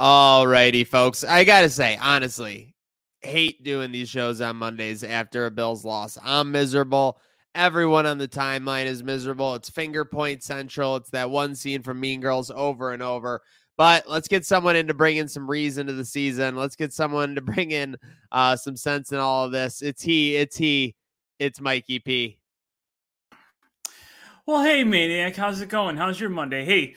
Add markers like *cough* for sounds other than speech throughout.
All righty, folks. I gotta say, honestly, hate doing these shows on Mondays after a Bills loss. I'm miserable. Everyone on the timeline is miserable. It's finger point central. It's that one scene from Mean Girls over and over. But let's get someone in to bring in some reason to the season. Let's get someone to *laughs* bring in uh, some sense in all of this. It's he. It's he. It's Mikey P. Well, hey, Maniac. How's it going? How's your Monday? Hey,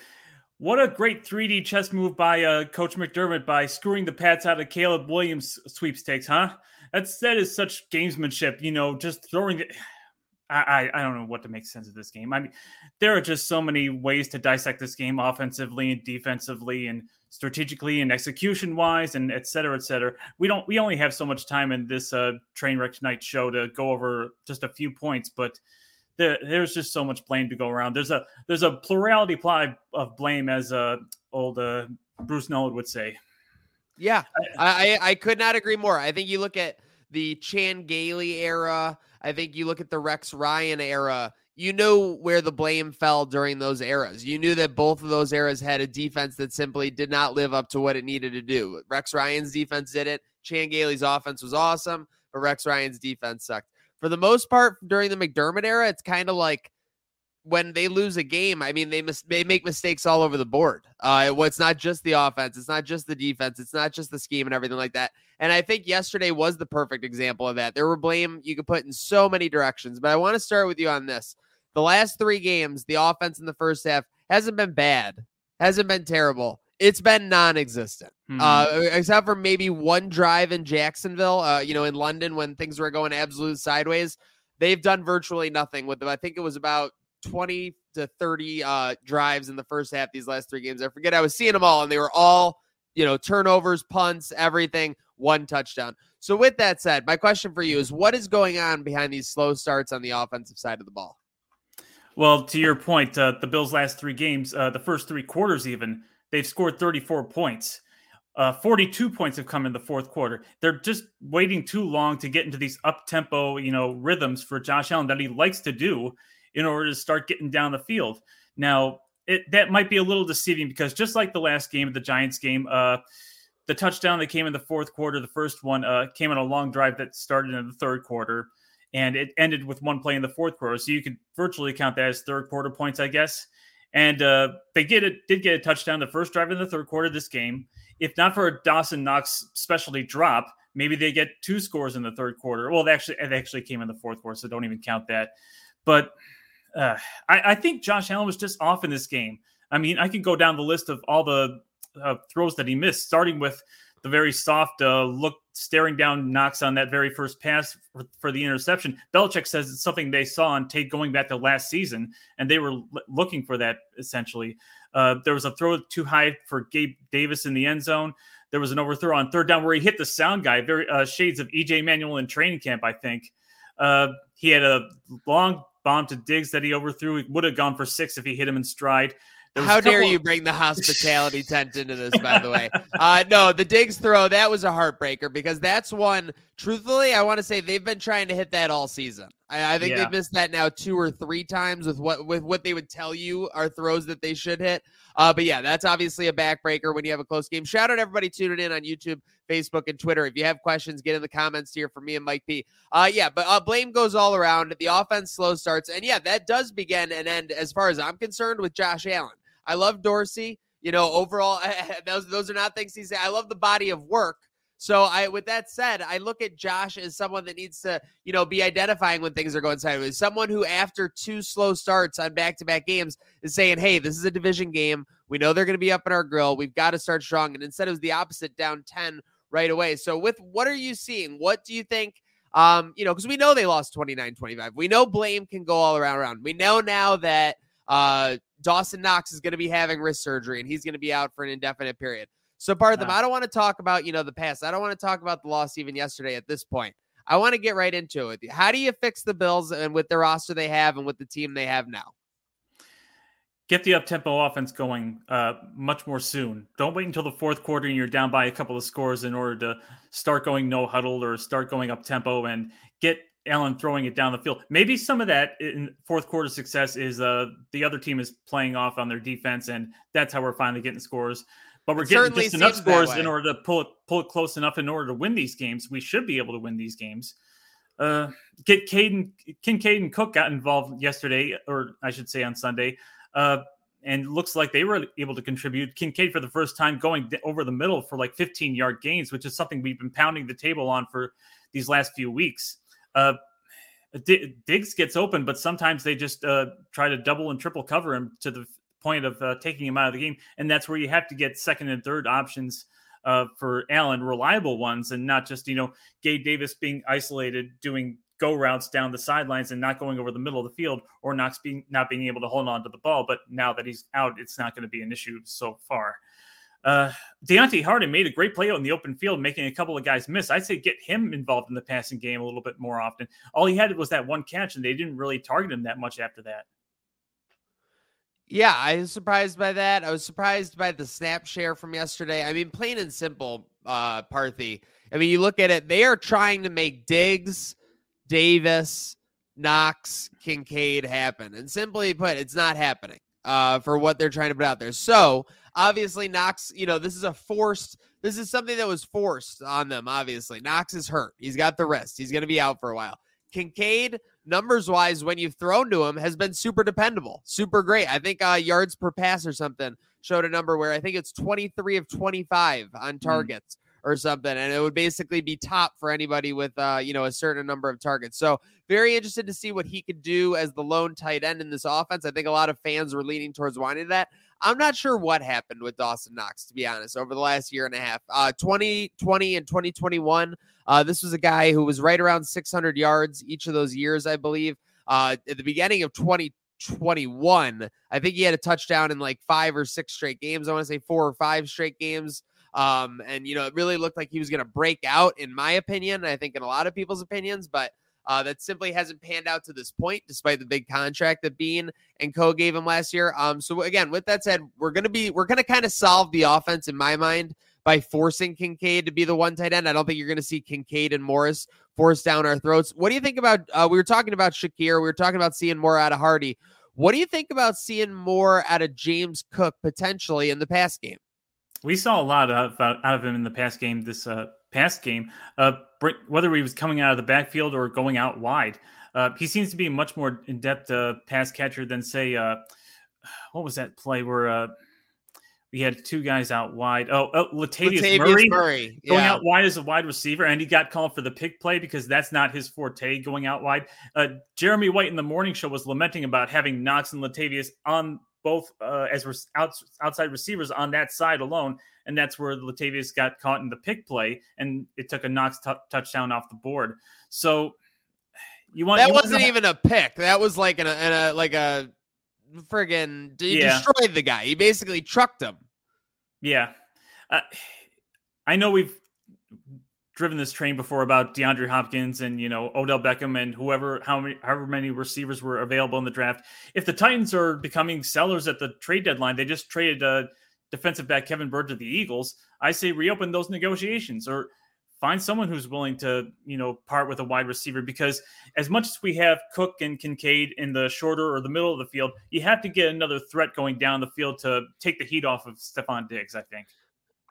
what a great 3D chess move by uh, Coach McDermott by screwing the Pats out of Caleb Williams sweepstakes, huh? That's that is such gamesmanship, you know, just throwing it. *sighs* I, I don't know what to make sense of this game. I mean, there are just so many ways to dissect this game offensively and defensively and strategically and execution wise and et cetera, et cetera. We don't we only have so much time in this uh, train wreck tonight show to go over just a few points, but there, there's just so much blame to go around. There's a there's a plurality apply of blame, as uh, old uh, Bruce Nolan would say. Yeah, I, I could not agree more. I think you look at the Chan Gailey era. I think you look at the Rex Ryan era. You know where the blame fell during those eras. You knew that both of those eras had a defense that simply did not live up to what it needed to do. Rex Ryan's defense did it. Chan Gailey's offense was awesome, but Rex Ryan's defense sucked for the most part during the McDermott era, it's kind of like when they lose a game, I mean, they mis- they make mistakes all over the board. Uh, well, it's not just the offense, it's not just the defense, it's not just the scheme and everything like that. And I think yesterday was the perfect example of that. There were blame you could put in so many directions, but I want to start with you on this. The last three games, the offense in the first half hasn't been bad, hasn't been terrible it's been non-existent mm-hmm. uh, except for maybe one drive in jacksonville uh, you know in london when things were going absolute sideways. They've done virtually nothing with them. I think it was about 20 to 30 uh, drives in the first half these last three games. I forget i was seeing them all and they were all you know turnovers punts everything one touchdown. So with that said my question for you is what is going on behind these slow starts on the offensive side of the ball? Well to your point uh, the bills last three games uh, the first three quarters even They've scored 34 points. Uh, 42 points have come in the fourth quarter. They're just waiting too long to get into these up tempo, you know, rhythms for Josh Allen that he likes to do in order to start getting down the field. Now, it, that might be a little deceiving because just like the last game, of the Giants game, uh, the touchdown that came in the fourth quarter, the first one uh, came on a long drive that started in the third quarter, and it ended with one play in the fourth quarter. So you could virtually count that as third quarter points, I guess. And uh, they get it, did get a touchdown the first drive in the third quarter of this game. If not for a Dawson Knox specialty drop, maybe they get two scores in the third quarter. Well, they actually it actually came in the fourth quarter, so don't even count that. But uh, I, I, think Josh Allen was just off in this game. I mean, I can go down the list of all the uh, throws that he missed, starting with the very soft uh, look, staring down Knox on that very first pass for, for, the interception. Belichick says it's something they saw on tape going back to last season, and they were l- looking for that essentially. Uh, there was a throw too high for Gabe Davis in the end zone. There was an overthrow on third down where he hit the sound guy, very uh, shades of EJ Manuel in training camp, I think. Uh, he had a long bomb to Diggs that he overthrew. He would have gone for six if he hit him in stride. How dare you bring the hospitality *laughs* tent into this, by the way? Uh, no, the Diggs throw, that was a heartbreaker because that's one, truthfully, I want to say they've been trying to hit that all season. I, I think yeah. they've missed that now two or three times with what with what they would tell you are throws that they should hit. Uh, but yeah, that's obviously a backbreaker when you have a close game. Shout out everybody tuning in on YouTube, Facebook, and Twitter. If you have questions, get in the comments here for me and Mike P. Uh, yeah, but uh, blame goes all around. The offense slow starts, and yeah, that does begin and end, as far as I'm concerned, with Josh Allen. I love Dorsey. You know, overall, *laughs* those those are not things he said. I love the body of work. So I, with that said, I look at Josh as someone that needs to, you know, be identifying when things are going sideways. Someone who, after two slow starts on back-to-back games, is saying, "Hey, this is a division game. We know they're going to be up in our grill. We've got to start strong." And instead, it was the opposite, down ten right away. So, with what are you seeing? What do you think? Um, you know, because we know they lost 29-25. We know blame can go all around. around. We know now that uh, Dawson Knox is going to be having wrist surgery and he's going to be out for an indefinite period. So, part of them, I don't want to talk about, you know, the past. I don't want to talk about the loss even yesterday at this point. I want to get right into it. How do you fix the Bills and with the roster they have and with the team they have now? Get the up tempo offense going uh, much more soon. Don't wait until the fourth quarter and you're down by a couple of scores in order to start going no huddle or start going up tempo and get Allen throwing it down the field. Maybe some of that in fourth quarter success is uh, the other team is playing off on their defense, and that's how we're finally getting scores. but we're getting just enough scores in order to pull it pull it close enough in order to win these games. We should be able to win these games. Uh, get Caden Kincaid and Cook got involved yesterday, or I should say on Sunday. Uh, and looks like they were able to contribute. Kincaid for the first time going over the middle for like 15 yard gains, which is something we've been pounding the table on for these last few weeks. Uh, Diggs gets open, but sometimes they just uh, try to double and triple cover him to the point of uh, taking him out of the game, and that's where you have to get second and third options uh, for Allen, reliable ones, and not just you know Gabe Davis being isolated doing go routes down the sidelines and not going over the middle of the field, or Knox being not being able to hold on to the ball. But now that he's out, it's not going to be an issue so far. Uh, Deonte Harty made a great play out in the open field, making a couple of guys miss. I'd say get him involved in the passing game a little bit more often. All he had was that one catch, and they didn't really target him that much after that. Yeah, I was surprised by that. I was surprised by the snap share from yesterday. I mean, plain and simple, uh, Parthy. I mean, you look at it, they are trying to make Diggs, Davis, Knox, Kincaid happen. And simply put, it's not happening uh, for what they're trying to put out there. So obviously, Knox, you know, this is a forced, this is something that was forced on them, obviously. Knox is hurt. He's got the wrist. He's going to be out for a while. Kincaid, numbers wise, when you've thrown to him, has been super dependable, super great. I think uh, yards per pass or something showed a number where I think it's 23 of 25 on hmm. targets. Mm. Or something, and it would basically be top for anybody with, uh, you know, a certain number of targets. So, very interested to see what he could do as the lone tight end in this offense. I think a lot of fans were leaning towards wanting that. I'm not sure what happened with Dawson Knox, to be honest, over the last year and a half. Uh, 2020 and 2021, uh, this was a guy who was right around 600 yards each of those years, I believe. Uh, at the beginning of 2021, I think he had a touchdown in like five or six straight games. I want to say four or five straight games. Um, and, you know, it really looked like he was going to break out, in my opinion. I think in a lot of people's opinions, but uh, that simply hasn't panned out to this point, despite the big contract that Beane and Co gave him last year. Um, so again, with that said, we're gonna be we're gonna kind of solve the offense in my mind by forcing Kincaid to be the one tight end. I don't think you're gonna see Kincaid and Morris force down our throats. What do you think about? Uh, we were talking about Shakir. We were talking about seeing more out of Harty. What do you think about seeing more out of James Cook potentially in the pass game? We saw a lot of out of him in the past game this uh, past game. Uh, whether he was coming out of the backfield or going out wide. Uh, he seems to be a much more in depth uh, pass catcher than, say, uh, what was that play where uh, we had two guys out wide? Oh, oh Latavius, Latavius Murray, Murray. Yeah. going out wide as a wide receiver, and he got called for the pick play because that's not his forte, going out wide. Uh, Jeremy White in the morning show was lamenting about having Knox and Latavius on both uh, as re- out, outside receivers on that side alone, and that's where Latavius got caught in the pick play, and it took a Knox t- touchdown off the board. So you want that you wasn't want even a pick. That was like an, a like a friggin' he yeah. destroyed the guy. He basically trucked him. Yeah, uh, I know we've driven this train before about DeAndre Hopkins and you know Odell Beckham and whoever how many however many receivers were available in the draft. If the Titans are becoming sellers at the trade deadline, they just traded uh, defensive back Kevin Byard to the Eagles. I say reopen those negotiations or find someone who's willing to you know part with a wide receiver because as much as we have Cook and Kincaid in the shorter or the middle of the field, you have to get another threat going down the field to take the heat off of Stefon Diggs. I think.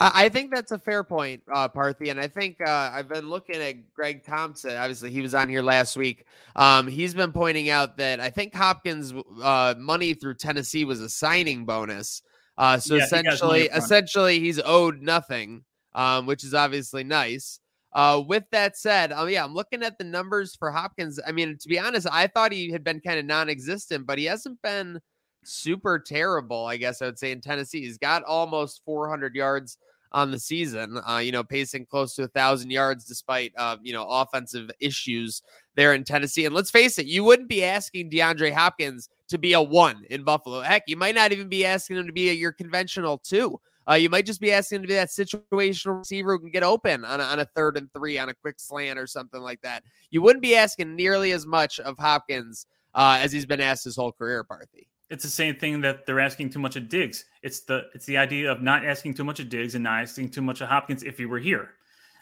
I think that's a fair point, uh, Parthy. And I think uh, I've been looking at Greg Thompson. Obviously, he was on here last week. Um, he's been pointing out that I think Hopkins' uh, money through Tennessee was a signing bonus. Uh, so yeah, essentially, he essentially, he's owed nothing, um, which is obviously nice. Uh, with that said, um, yeah, I'm looking at the numbers for Hopkins. I mean, to be honest, I thought he had been kind of non-existent, but he hasn't been super terrible. I guess I would say in Tennessee, he's got almost 400 yards on the season. Uh, you know, pacing close to a thousand yards despite uh, you know offensive issues there in Tennessee. And let's face it, you wouldn't be asking DeAndre Hopkins to be a one in Buffalo. Heck, you might not even be asking him to be a, your conventional two. Uh, you might just be asking him to be that situational receiver who can get open on a, on a third and three on a quick slant or something like that. You wouldn't be asking nearly as much of Hopkins uh, as he's been asked his whole career, Parthy it's the same thing that they're asking too much of Diggs. It's the it's the idea of not asking too much of Diggs and not asking too much of Hopkins if he were here.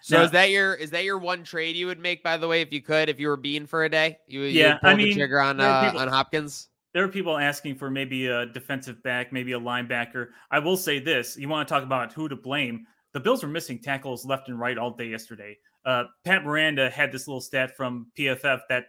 So now, is that your is that your one trade you would make by the way if you could if you were Beane for a day you would yeah you I mean the trigger on uh, people, on Hopkins there are people asking for maybe a defensive back, maybe a linebacker. I will say this: you want to talk about who to blame? The Bills were missing tackles left and right all day yesterday. Uh, Pat Miranda had this little stat from PFF that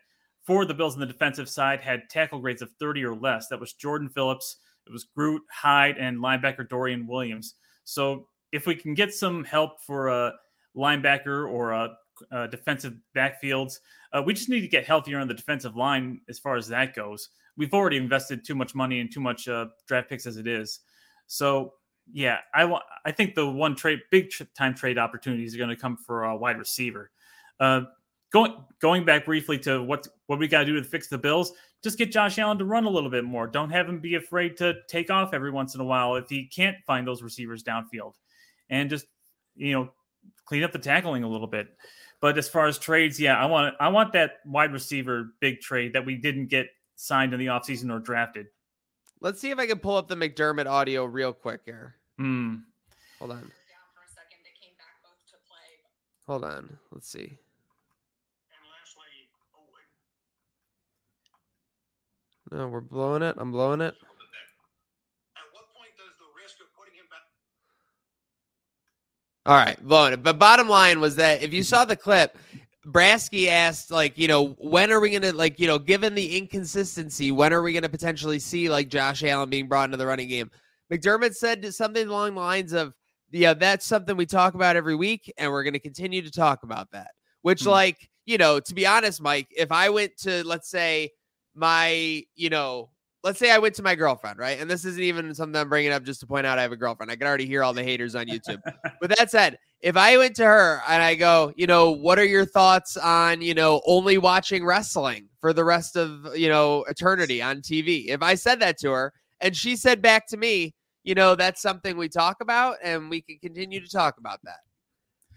for the Bills on the defensive side had tackle grades of 30 or less. That was Jordan Phillips, it was Groot, Hyde, and linebacker Dorian Williams. So if we can get some help for a linebacker or a, a defensive backfields, uh, we just need to get healthier on the defensive line as far as that goes. We've already invested too much money and too much uh, draft picks as it is. So yeah, I want. I think the one trade, big time trade opportunities are going to come for a wide receiver. Uh, going going back briefly to what what we got to do to fix the Bills. Just get Josh Allen to run a little bit more. Don't have him be afraid to take off every once in a while if he can't find those receivers downfield, and just you know clean up the tackling a little bit. But as far as trades, yeah, I want I want that wide receiver big trade that we didn't get signed in the offseason or drafted. Let's see if I can pull up the McDermott audio real quick here. Hmm. Hold on. Hold on. Let's see. No, we're blowing it. I'm blowing it. All right, blowing it. But bottom line was that if you saw the clip, Brasky asked, like, you know, when are we going to, like, you know, given the inconsistency, when are we going to potentially see, like, Josh Allen being brought into the running game? McDermott said something along the lines of, yeah, that's something we talk about every week, and we're going to continue to talk about that. Which, hmm. like, you know, to be honest, Mike, if I went to, let's say, my, you know, let's say I went to my girlfriend, right? And this isn't even something I'm bringing up just to point out I have a girlfriend. I can already hear all the haters on YouTube. *laughs* With that said, if I went to her and I go, you know, what are your thoughts on, you know, only watching wrestling for the rest of, you know, eternity on TV? If I said that to her and she said back to me, you know, that's something we talk about and we can continue to talk about that.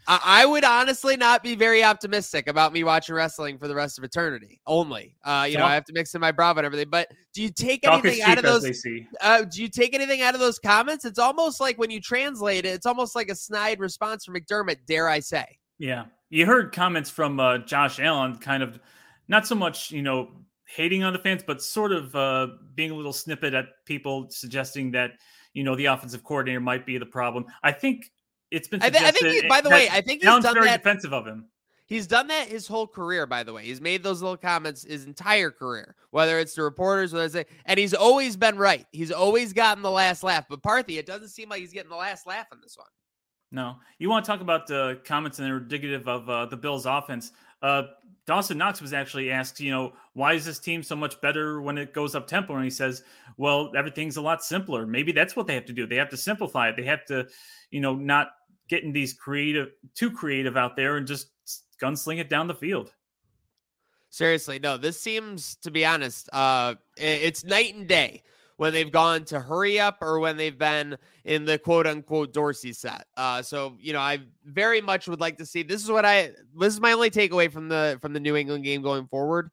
I, would honestly not be very optimistic about me watching wrestling for the rest of eternity. Only, uh, you know, I have to mix in my Bravo and everything. But do you take anything out of those? Uh, do you take anything out of those comments? It's almost like when you translate it, it's almost like a snide response from McDermott. Dare I say? Yeah, you heard comments from uh, Josh Allen, kind of not so much, you know, hating on the fans, but sort of uh, being a little snippet at people, suggesting that you know the offensive coordinator might be the problem. I think it's been. I, th- I think. He, by the way, I think he's done very that. defensive of him. He's done that his whole career, by the way. He's made those little comments his entire career, whether it's to reporters, whether it's and he's always been right. He's always gotten the last laugh. But Parthy, it doesn't seem like he's getting the last laugh on this one. No, you want to talk about the comments and they're indicative of uh, the Bills' offense. Uh, Dawson Knox was actually asked, you know, why is this team so much better when it goes up tempo? And he says, well, everything's a lot simpler. Maybe that's what they have to do. They have to simplify it. They have to, you know, not getting these creative, too creative out there and just gunsling it down the field. Seriously, no, this seems, to be honest, uh, it's night and day when they've gone to hurry up or when they've been in the quote unquote Dorsey set. Uh, so you know, I very much would like to see. This is what I. This is my only takeaway from the from the New England game going forward.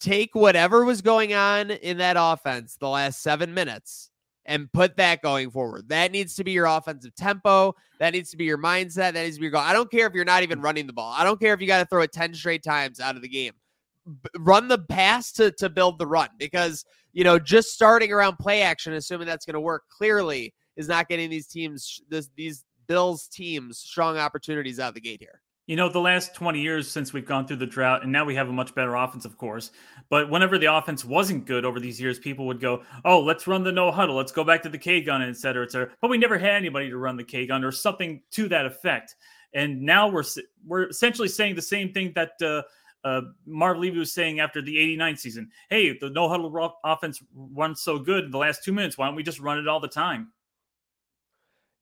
Take whatever was going on in that offense the last seven minutes and put that going forward. That needs to be your offensive tempo. That needs to be your mindset. That needs to be your goal. I don't care if you're not even running the ball. I don't care if you got to throw it 10 straight times out of the game. B- run the pass to, to build the run because, you know, just starting around play action, assuming that's going to work clearly is not getting these teams, this, these Bills teams strong opportunities out of the gate here. You know, the last 20 years since we've gone through the drought, and now we have a much better offense, of course. But whenever the offense wasn't good over these years, people would go, Oh, let's run the no huddle. Let's go back to the K gun, et cetera, et cetera. But we never had anybody to run the K gun or something to that effect. And now we're we're essentially saying the same thing that uh, uh, Marv Levy was saying after the 89 season. Hey, the no huddle offense runs so good in the last two minutes. Why don't we just run it all the time?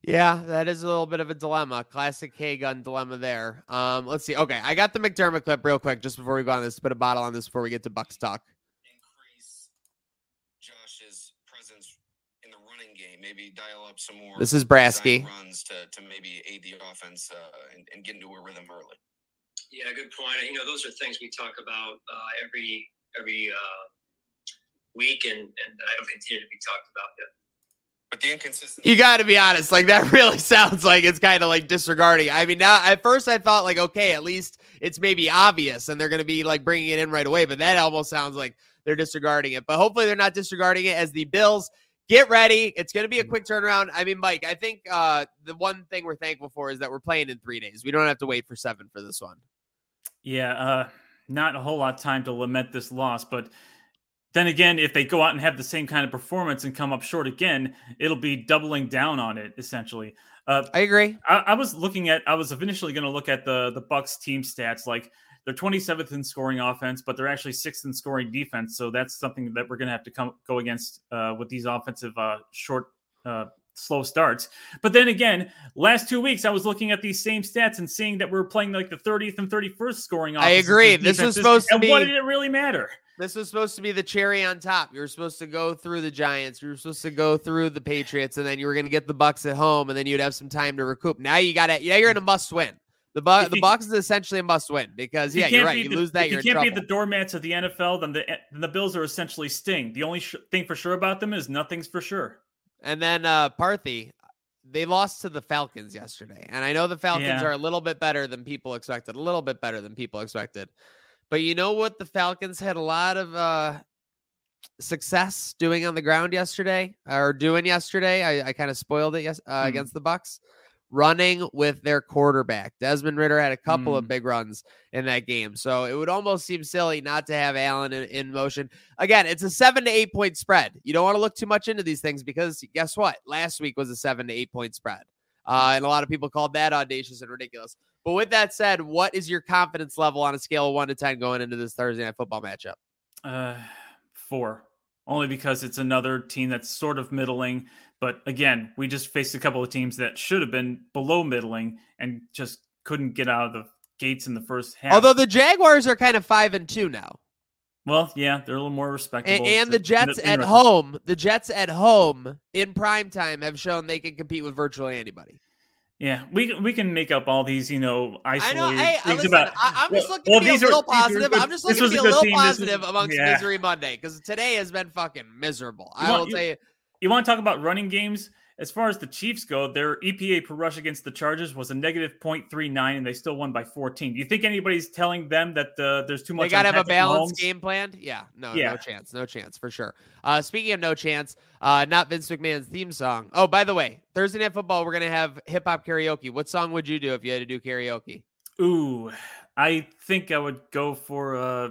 Yeah, that is a little bit of a dilemma. Classic K gun dilemma there. Um, let's see. Okay, I got the McDermott clip real quick just before we go on this. Put a bottle on this before we get to Bucs talk. Increase Josh's presence in the running game. Maybe dial up some more. This is Brasky runs to, to maybe aid the offense uh, and, and, get into a rhythm early. Yeah, good point. You know, those are things we talk about uh, every every uh, week, and and I will continue to be talked about. Yeah. But the inconsistency. You got to be honest. Like that *laughs* really sounds like it's kind of like disregarding. I mean, now at first I thought like, okay, at least it's maybe obvious, and they're going to be like bringing it in right away. But that almost sounds like they're disregarding it. But hopefully they're not disregarding it as the Bills get ready. It's going to be a quick turnaround. I mean, Mike, I think uh, the one thing we're thankful for is that we're playing in three days. We don't have to wait for seven for this one. Yeah, uh, not a whole lot of time to lament this loss, but then again, if they go out and have the same kind of performance and come up short again, it'll be doubling down on it essentially. Uh, I agree. I, I, was looking at. I was initially going to look at the the Bucs team stats. Like they're 27th in scoring offense, but they're actually sixth in scoring defense. So that's something that we're going to have to come go against uh, with these offensive uh, short. Uh, slow starts. But then again, last two weeks I was looking at these same stats and seeing that we are playing like the 30th and 31st scoring. Offense. I agree. This was supposed to be. What did it really matter? This was supposed to be the cherry on top. You were supposed to go through the Giants. You were supposed to go through the Patriots, and then you were going to get the Bucs at home, and then you'd have some time to recoup. Now you got it. Yeah, you're in a must win. The Bu- the Bucs is essentially a must win because yeah, you are right. You the, lose that, you can't be the doormats of the NFL. Then the then the Bills are essentially Sting. The only sh- thing for sure about them is nothing's for sure. And then uh Parthy, they lost to the Falcons yesterday, and I know the Falcons yeah. are a little bit better than people expected. A little bit better than people expected. But you know what? The Falcons had a lot of uh, success doing on the ground yesterday, or doing yesterday. I, I kind of spoiled it yes uh, mm. against the Bucs. Running with their quarterback, Desmond Ridder had a couple mm. of big runs in that game, so it would almost seem silly not to have Allen in, in motion. Again, it's a seven to eight point spread. You don't want to look too much into these things because guess what? Last week was a seven to eight point spread, uh, and a lot of people called that audacious and ridiculous. But with that said, what is your confidence level on a scale of one to 10 going into this Thursday night football matchup? Uh, four, only because it's another team that's sort of middling. But again, we just faced a couple of teams that should have been below middling and just couldn't get out of the gates in the first half. Although the Jaguars are kind of five and two now. Well, yeah, they're a little more respectable. And, and the Jets at home, the Jets at home in prime time have shown they can compete with virtually anybody. Yeah, we we can make up all these, you know, isolated I know. Hey, things listen, about. I, am just looking well, to be a little are, positive. I'm just looking to be a, a little positive was, amongst yeah. Misery Monday because today has been fucking miserable. You I want, will tell you. You want to talk about running games? As far as the Chiefs go, their EPA per rush against the Chargers was a negative 0.39, and they still won by 14. Do you think anybody's telling them that uh, there's too much? They got to have a balanced game plan. Yeah, no, yeah. no chance, no chance for sure. Uh, speaking of no chance, uh, not Vince McMahon's theme song. Oh, by the way, Thursday Night Football, we're gonna have hip hop karaoke. What song would you do if you had to do karaoke? Ooh, I think I would go for uh,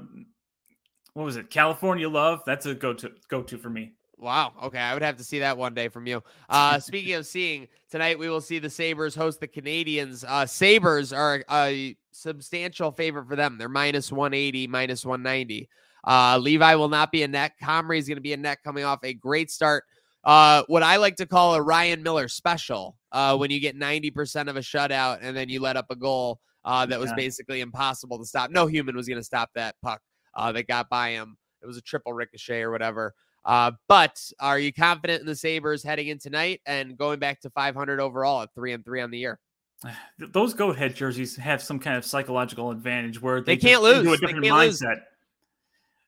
what was it? California Love. That's a go to go to for me. Wow. Okay. I would have to see that one day from you. Uh, *laughs* speaking of seeing, tonight we will see the Sabres host the Canadiens. Uh, Sabres are a substantial favorite for them. They're minus 180, minus 190. Uh, Levi will not be a net. Comrie is going to be a net coming off a great start. Uh, what I like to call a Ryan Miller special uh, when you get 90% of a shutout and then you let up a goal uh, that was basically impossible to stop. No human was going to stop that puck uh, that got by him. It was a triple ricochet or whatever. Uh, but are you confident in the Sabres heading in tonight and going back to 500 overall at three and three on the year? *sighs* Those goat head jerseys have some kind of psychological advantage where they, they can't lose. Do a different mindset. Lose.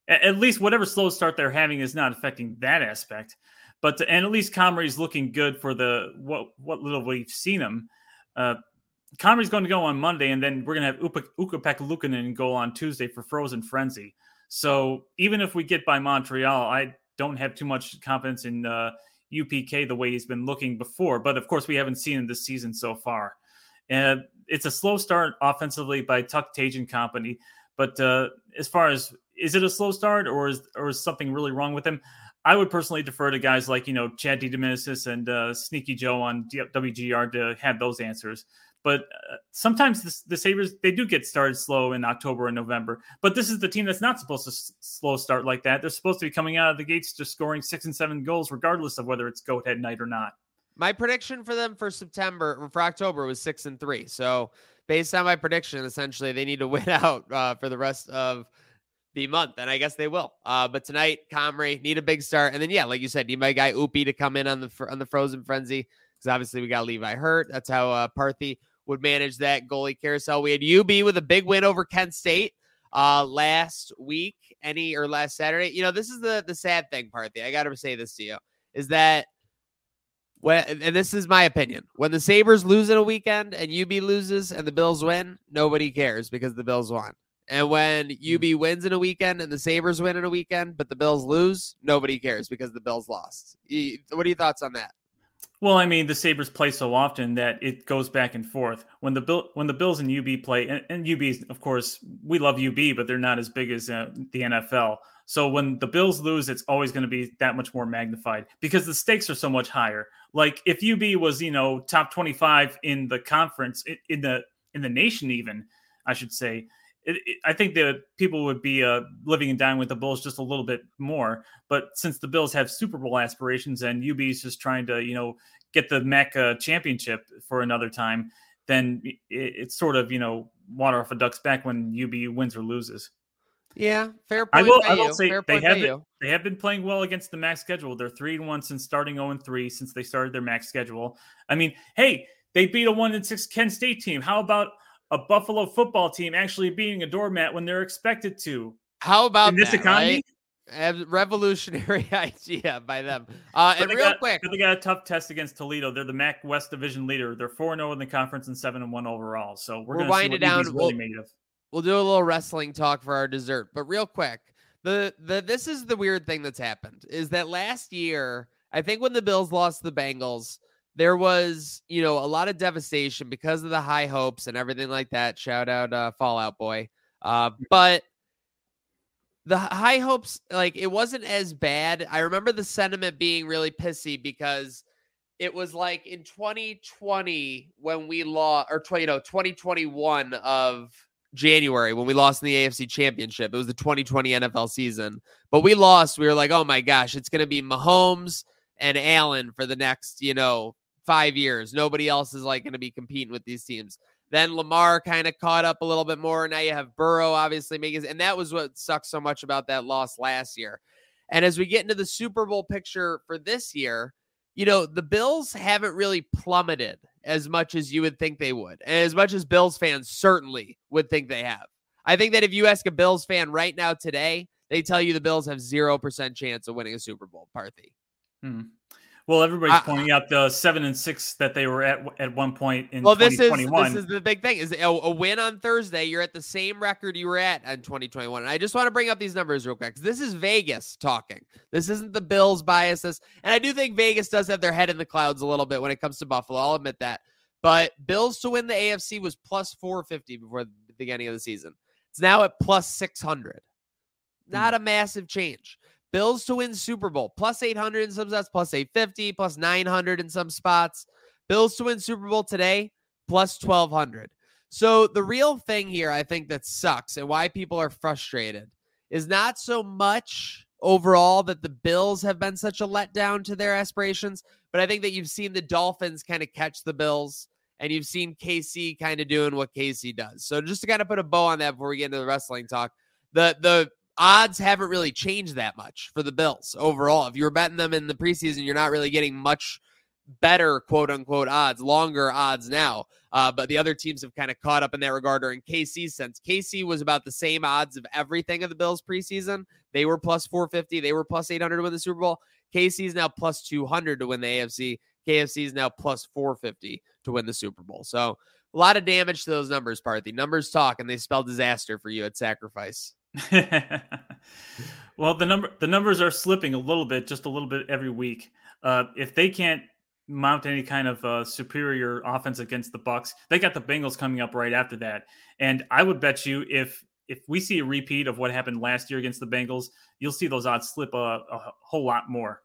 At least whatever slow start they're having is not affecting that aspect. But and at least Comrie's looking good for the what what little we've seen him. Uh, Comrie's going to go on Monday, and then we're going to have Ukko-Pekka Luukkonen go on Tuesday for Frozen Frenzy. So even if we get by Montreal, I don't have too much confidence in uh, UPK the way he's been looking before. But of course, we haven't seen him this season so far. And it's a slow start offensively by Tuch Tage Company. But uh, as far as is it a slow start or is or is something really wrong with him? I would personally defer to guys like you know Chad DeDominicis and uh, Sneaky Joe on WGR to have those answers. But uh, sometimes the, Sabres, they do get started slow in October and November. But this is the team that's not supposed to s- slow start like that. They're supposed to be coming out of the gates just scoring six and seven goals, regardless of whether it's goat head night or not. My prediction for them for September, for October, was six and three. So based on my prediction, essentially they need to *laughs* win out uh, for the rest of the month, and I guess they will. Uh, but tonight, Comrie need a big start, and then yeah, like you said, need my guy Oopie to come in on the on the frozen frenzy because obviously we got Levi hurt. That's how uh, Parthy would manage that goalie carousel. We had UB with a big win over Kent State uh, last week, any or last Saturday. You know, this is the the sad thing, Parthy. I got to say this to you is that When, and this is my opinion. When the Sabres lose in a weekend and UB loses and the Bills win, nobody cares because the Bills won. And when UB mm. wins in a weekend and the Sabres win in a weekend, but the Bills lose, nobody cares because the Bills lost. What are your thoughts on that? Well, I mean, the Sabres play so often that it goes back and forth. When the Bill, when the Bills and UB play, and, and UB, of course, we love UB, but they're not as big as uh, the NFL. So when the Bills lose, it's always going to be that much more magnified because the stakes are so much higher. Like if UB was, you know, top 25 in the conference in the in the nation even, I should say, it, it, I think that people would be uh, living and dying with the Bulls just a little bit more. But since the Bills have Super Bowl aspirations and UB is just trying to, you know, get the uh, championship for another time, then it, it's sort of, you know, water off a duck's back when UB wins or loses. Yeah, fair point. I will, I will say fair they have been, they have been playing well against the MAC schedule. They're three and one since starting zero oh and three since they started their MAC schedule. I mean, hey, they beat a one and six Kent State team. How about a Buffalo football team actually being a doormat when they're expected to? How about In this that, economy? Right? revolutionary *laughs* idea by them. *laughs* Uh, and real got, quick, they got a tough test against Toledo. They're the MAC West Division leader. They're four zero in the conference and seven and one overall. So we're, we're going to down. Really we'll, made of. We'll do a little wrestling talk for our dessert. But real quick, the the this is the weird thing that's happened is that last year, I think when the Bills lost the Bengals, there was, you know, a lot of devastation because of the high hopes and everything like that. Shout out uh, Fallout Boy. Uh, but the high hopes, like it wasn't as bad. I remember the sentiment being really pissy because it was like in 2020 when we lost, or 20, you know, 2021 of January when we lost in the AFC Championship. It was the 2020 NFL season, but we lost. We were like, oh my gosh, it's going to be Mahomes and Allen for the next, you know, five years. Nobody else is like going to be competing with these teams. Then Lamar kind of caught up a little bit more. Now you have Burrow obviously making, and that was what sucks so much about that loss last year. And as we get into the Super Bowl picture for this year, you know, the Bills haven't really plummeted as much as you would think they would, and as much as Bills fans certainly would think they have. I think that if you ask a Bills fan right now today, they tell you the Bills have 0% chance of winning a Super Bowl, Parthy. Hmm. Well, everybody's pointing out the seven and six that they were at at one point in well, this is this is the big thing is a, a, win on Thursday. You're at the same record you were at in 2021. And I just want to bring up these numbers real quick. This is Vegas talking. This isn't the Bills biases, and I do think Vegas does have their head in the clouds a little bit when it comes to Buffalo. I'll admit that. But Bills to win the AFC was plus 450 before the beginning of the season. It's now at plus 600. Not hmm. a massive change. Bills to win Super Bowl, plus 800 in some spots, plus 850, plus 900 in some spots. Bills to win Super Bowl today, plus 1200. So the real thing here, I think that sucks and why people are frustrated is not so much overall that the Bills have been such a letdown to their aspirations, but I think that you've seen the Dolphins kind of catch the Bills and you've seen KC kind of doing what KC does. So just to kind of put a bow on that before we get into the wrestling talk, the the odds haven't really changed that much for the Bills overall. If you were betting them in the preseason, you're not really getting much better quote unquote odds, longer odds now. Uh, but the other teams have kind of caught up in that regard or in KC's sense. KC was about the same odds of everything of the Bills preseason. They were plus 450, they were plus 800 to win the Super Bowl. KC is now plus 200 to win the AFC. KFC is now plus 450 to win the Super Bowl. So a lot of damage to those numbers, Parthy. Numbers talk, and they spell disaster for you at sacrifice. *laughs* well, the number the numbers are slipping a little bit, just a little bit every week. Uh, if they can't mount any kind of uh, superior offense against the Bucs, they got the Bengals coming up right after that. And I would bet you if if we see a repeat of what happened last year against the Bengals, you'll see those odds slip a, a whole lot more.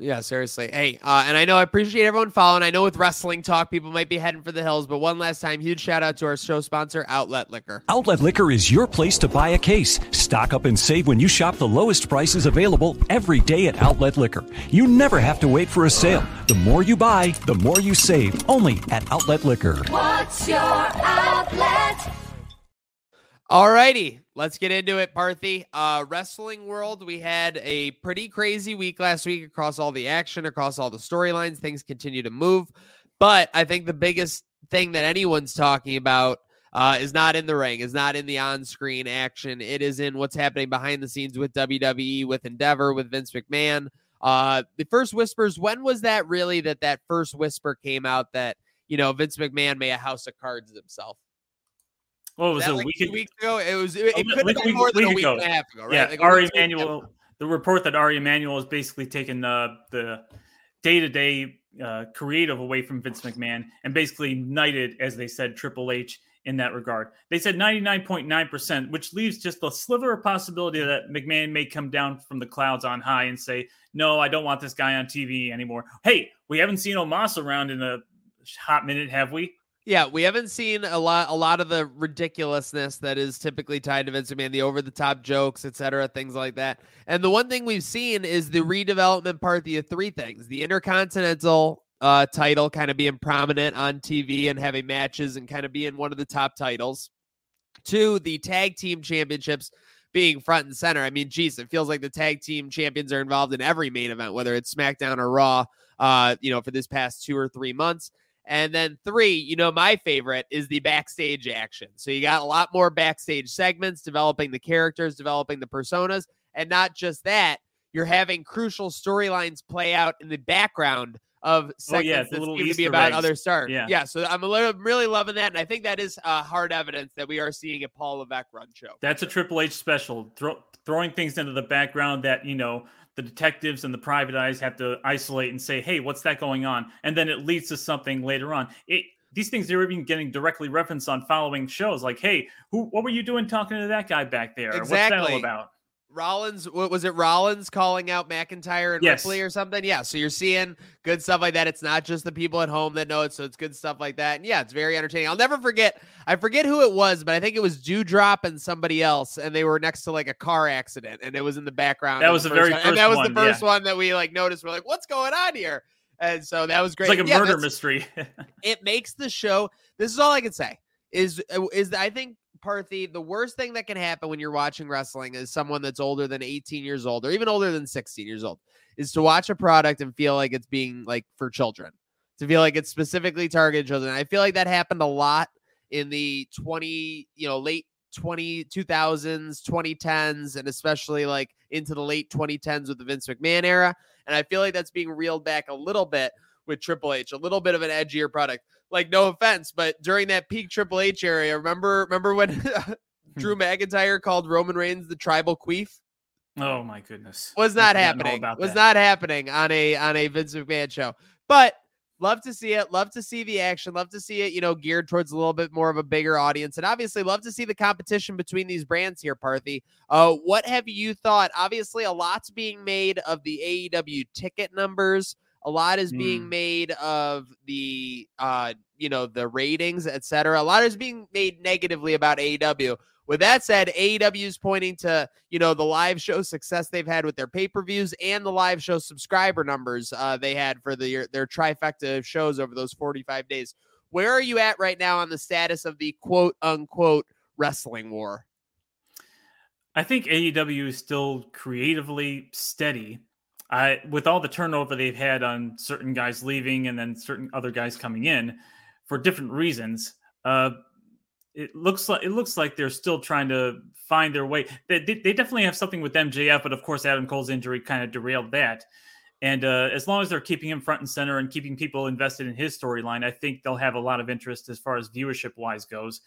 Yeah, seriously. Hey, uh, and I know I appreciate everyone following. I know with wrestling talk, people might be heading for the hills, but one last time, huge shout out to our show sponsor, Outlet Liquor. Outlet Liquor is your place to buy a case. Stock up and save when you shop the lowest prices available every day at Outlet Liquor. You never have to wait for a sale. The more you buy, the more you save. Only at Outlet Liquor. What's your outlet? All righty, let's get into it, Parthy. Uh, wrestling world, we had a pretty crazy week last week across all the action, across all the storylines. Things continue to move, but I think the biggest thing that anyone's talking about uh, is not in the ring, is not in the on-screen action. It is in what's happening behind the scenes with WWE, with Endeavor, with Vince McMahon. Uh, the first whispers, when was that really that that first whisper came out that, you know, Vince McMahon made a house of cards himself? What was it? like week, weeks ago? It was, it, it could have week- been week- more than a week week ago. and a half ago, right? Yeah, Like Ari week and a half ago. Emanuel. The report that Ari Emanuel has basically taken uh, the day to day creative away from Vince McMahon and basically knighted, as they said, Triple H in that regard. They said 99.9%, which leaves just a sliver of possibility that McMahon may come down from the clouds on high and say, No, I don't want this guy on TV anymore. Hey, we haven't seen Omos around in a hot minute, have we? Yeah, we haven't seen a lot a lot of the ridiculousness that is typically tied to Vince McMahon, the over the top jokes, etc., things like that. And the one thing we've seen is the redevelopment part the three things. The Intercontinental uh title kind of being prominent on TV and having matches and kind of being one of the top titles. Two, the tag team championships being front and center. I mean, geez, it feels like the tag team champions are involved in every main event, whether it's SmackDown or Raw, uh, you know, for this past two or three months. And then three, you know, my favorite is the backstage action. So you got a lot more backstage segments, developing the characters, developing the personas, and not just that, you're having crucial storylines play out in the background of Oh, segments yeah, that the little to be about eggs. other stars. Yeah. yeah. So I'm a little, really loving that, and I think that is uh, hard evidence that we are seeing a Paul Levesque run show. That's a Triple H special, throw, throwing things into the background that you know the detectives and the private eyes have to isolate and say, "Hey, what's that going on?" And then it leads to something later on. It these things are even getting directly referenced on following shows, like, "Hey, who? What were you doing talking to that guy back there? What's that all about?" Rollins, what was it? Rollins calling out McIntyre and Yes. Ripley or something? Yeah. So you're seeing good stuff like that. It's not just the people at home that know it. So it's good stuff like that. And yeah, it's very entertaining. I'll never forget. I forget who it was, but I think it was Dewdrop and somebody else, and they were next to like a car accident, and it was in the background. That was the the very first and that was one, the first yeah. one that we like noticed. We're like, what's going on here? And so that was great. It's like a Yeah, murder mystery. *laughs* it makes the show this is all i can say is uh, is i think Parthy, the worst thing that can happen when you're watching wrestling is someone that's older than 18 years old or even older than 16 years old is to watch a product and feel like it's being like for children to feel like it's specifically targeted children i feel like that happened a lot in the 20 you know late 20 2000s 2010s and especially like into the late 2010s with the vince mcmahon era and i feel like that's being reeled back a little bit with Triple H, a little bit of an edgier product. Like, no offense, but during that peak Triple H area, remember remember when *laughs* Drew McIntyre called Roman Reigns the tribal queef? oh my goodness, Was not happening. Was that. not happening on a on a Vince McMahon show. But love to see it. Love to see the action. Love to see it, you know, geared towards a little bit more of a bigger audience. And obviously love to see the competition between these brands here, Parthy. Uh, what have you thought? Obviously, a lot's being made of the AEW ticket numbers. A lot is being Mm. made of the uh, you know, the ratings, etc. A lot is being made negatively about AEW. With that said, AEW is pointing to you know the live show success they've had with their pay per views and the live show subscriber numbers uh, they had for the, their trifecta of shows over those 45 days. Where are you at right now on the status of the quote unquote wrestling war? I think AEW is still creatively steady. I with all the turnover they've had on certain guys leaving and then certain other guys coming in for different reasons. Uh, it looks like it looks like they're still trying to find their way. They, they, definitely have something with MJF, but of course Adam Cole's injury kind of derailed that. And uh, as long as they're keeping him front and center and keeping people invested in his storyline, I think they'll have a lot of interest as far as viewership wise goes.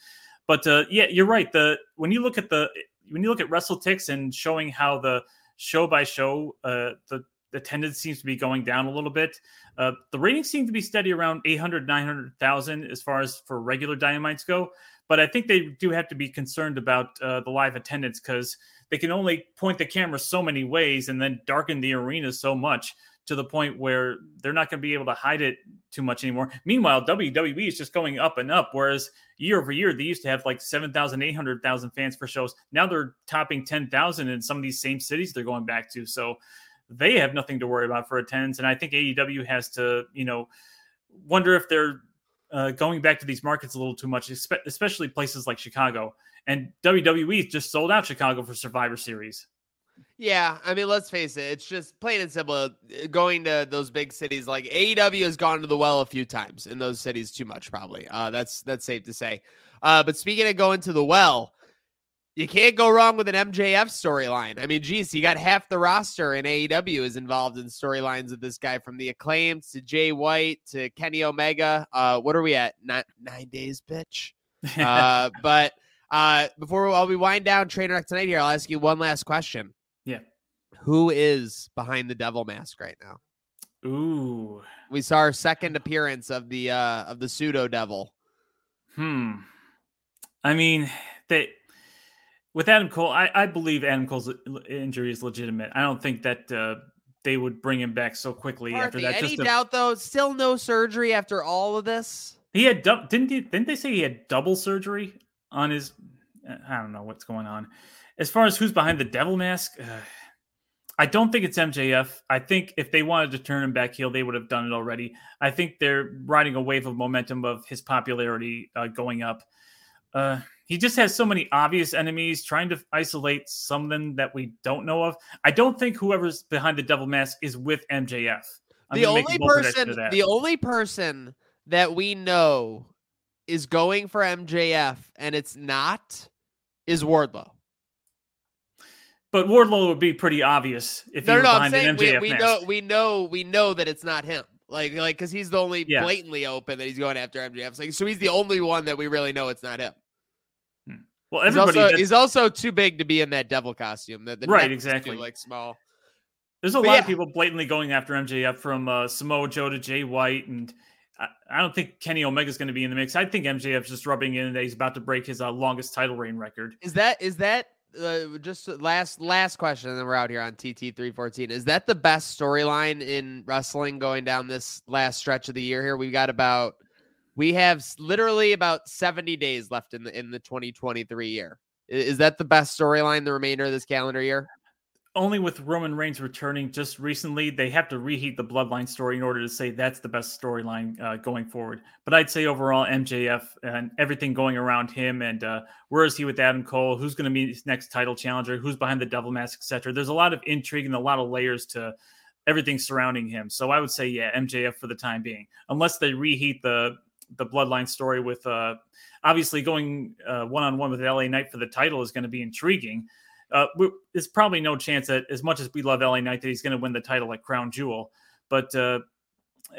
But uh, yeah, you're right. The when you look at the when you look at WrestleTix and showing how the show by show uh, the attendance seems to be going down a little bit. Uh, the ratings seem to be steady around 800, 900,000 as far as for regular Dynamites go. But I think they do have to be concerned about uh, the live attendance because they can only point the camera so many ways and then darken the arena so much to the point where they're not going to be able to hide it too much anymore. Meanwhile, WWE is just going up and up, whereas year over year they used to have like 7,000, 800,000 fans for shows. Now they're topping 10,000 in some of these same cities they're going back to. So they have nothing to worry about for attendance. And I think AEW has to, you know, wonder if they're uh, going back to these markets a little too much, especially places like Chicago. And WWE just sold out Chicago for Survivor Series. Yeah, I mean, let's face it. It's just plain and simple. uh, Going to those big cities, like AEW has gone to the well a few times in those cities. Too much, probably. Uh, that's that's safe to say. Uh, but speaking of going to the well, you can't go wrong with an MJF storyline. I mean, geez, you got half the roster in AEW is involved in storylines of this guy from the acclaimed to Jay White to Kenny Omega. Uh, what are we at? Not nine days, bitch. *laughs* uh, but uh, before while we wind down Trainwreck tonight here, I'll ask you one last question. Yeah. Who is behind the devil mask right now? Ooh. We saw our second appearance of the uh of the pseudo devil. Hmm. I mean, they with Adam Cole, I, I believe Adam Cole's injury is legitimate. I don't think that uh, they would bring him back so quickly after that. Any Just a- doubt though? Still no surgery after all of this. he had dou- didn't he, didn't they say he had double surgery on his? uh, I don't know what's going on. As far as who's behind the devil mask, uh, I don't think it's MJF. I think if they wanted to turn him back heel, they would have done it already. I think they're riding a wave of momentum of his popularity uh, going up. Uh, he just has so many obvious enemies trying to isolate something that we don't know of. I don't think whoever's behind the devil mask is with MJF. I'm the only a bold prediction person, the only person that we know is going for MJF, and it's not, is Wardlow. but Wardlow would be pretty obvious if he No, were no, no. I'm behind saying we, MJF we mask. know, we know, we know that it's not him. Like, like, because he's the only Yeah. blatantly open that he's going after MJF. Like, so he's the only one that we really know it's not him. Well, He's everybody. also, that's- he's also too big to be in that devil costume. That the Right, is too, exactly. like small. There's a But lot yeah. of people blatantly going after MJF from uh, Samoa Joe to Jay White, and I, I don't think Kenny Omega's going to be in the mix. I think MJF's just rubbing in that he's about to break his uh, longest title reign record. Is that is that uh, just last last question, and then we're out here on TT three fourteen. Is that the best storyline in wrestling going down this last stretch of the year? Here we got about we have literally about seventy days left in the in the twenty twenty three year. Is that the best storyline the remainder of this calendar year? Only with Roman Reigns returning just recently, they have to reheat the Bloodline story in order to say that's the best storyline uh, going forward. But I'd say overall, MJF and everything going around him, and uh, where is he with Adam Cole? Who's going to be his next title challenger? Who's behind the Devil Mask, etc. There's a lot of intrigue and a lot of layers to everything surrounding him. So I would say, yeah, MJF for the time being, unless they reheat the the Bloodline story with uh, obviously going one on one with LA Knight for the title is going to be intriguing. Uh, there's probably no chance that, as much as we love LA Knight, that he's going to win the title at Crown Jewel. But uh,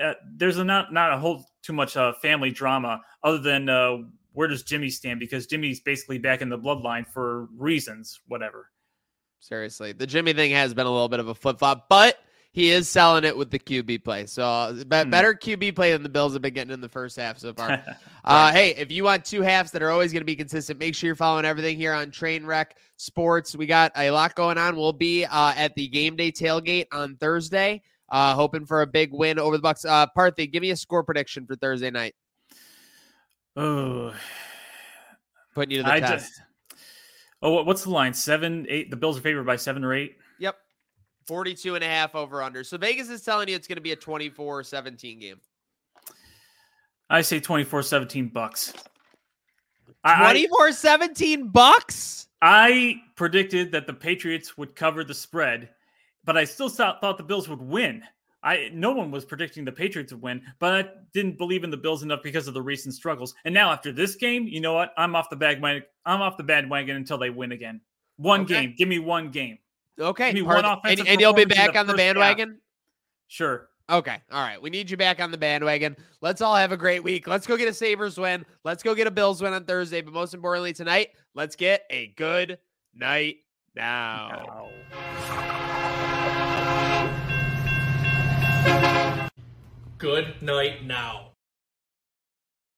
uh, there's a not not a whole too much uh, family drama other than uh, where does Jimmy stand because Jimmy's basically back in the bloodline for reasons, whatever. Seriously, the Jimmy thing has been a little bit of a flip flop, but he is selling it with the QB play. So be- Hmm. better QB play than the Bills have been getting in the first half so far. *laughs* Uh, hey, if you want two halves that are always going to be consistent, make sure you're following everything here on Trainwreck Sports. We got a lot going on. We'll be uh, at the game day tailgate on Thursday, uh, hoping for a big win over the Bucs. Uh, Parthy, give me a score prediction for Thursday night. oh, Putting you to the I test. just. Oh, what's the line? Seven, eight. The Bills are favored by seven or eight. Yep. 42 and a half over under. So Vegas is telling you it's going to be a 24 17 game. I say 24-17 Bucs. I, I- 24 17 Bucs? I predicted that the Patriots would cover the spread, but I still thought, the Bills would win. I no one was predicting the Patriots would win, but I didn't believe in the Bills enough because of the recent struggles. And now after this game, you know what? I'm off the bandwagon. I'm off the bandwagon until they win again. One Okay. game. Give me one game. Okay. Give me Part- one and, offensive and you'll be back the on the first half. bandwagon? Sure. Okay. All right. We need you back on the bandwagon. Let's all have a great week. Let's go get a Sabres win. Let's go get a Bills win on Thursday. But most importantly, tonight, let's get a good night now. Good night now.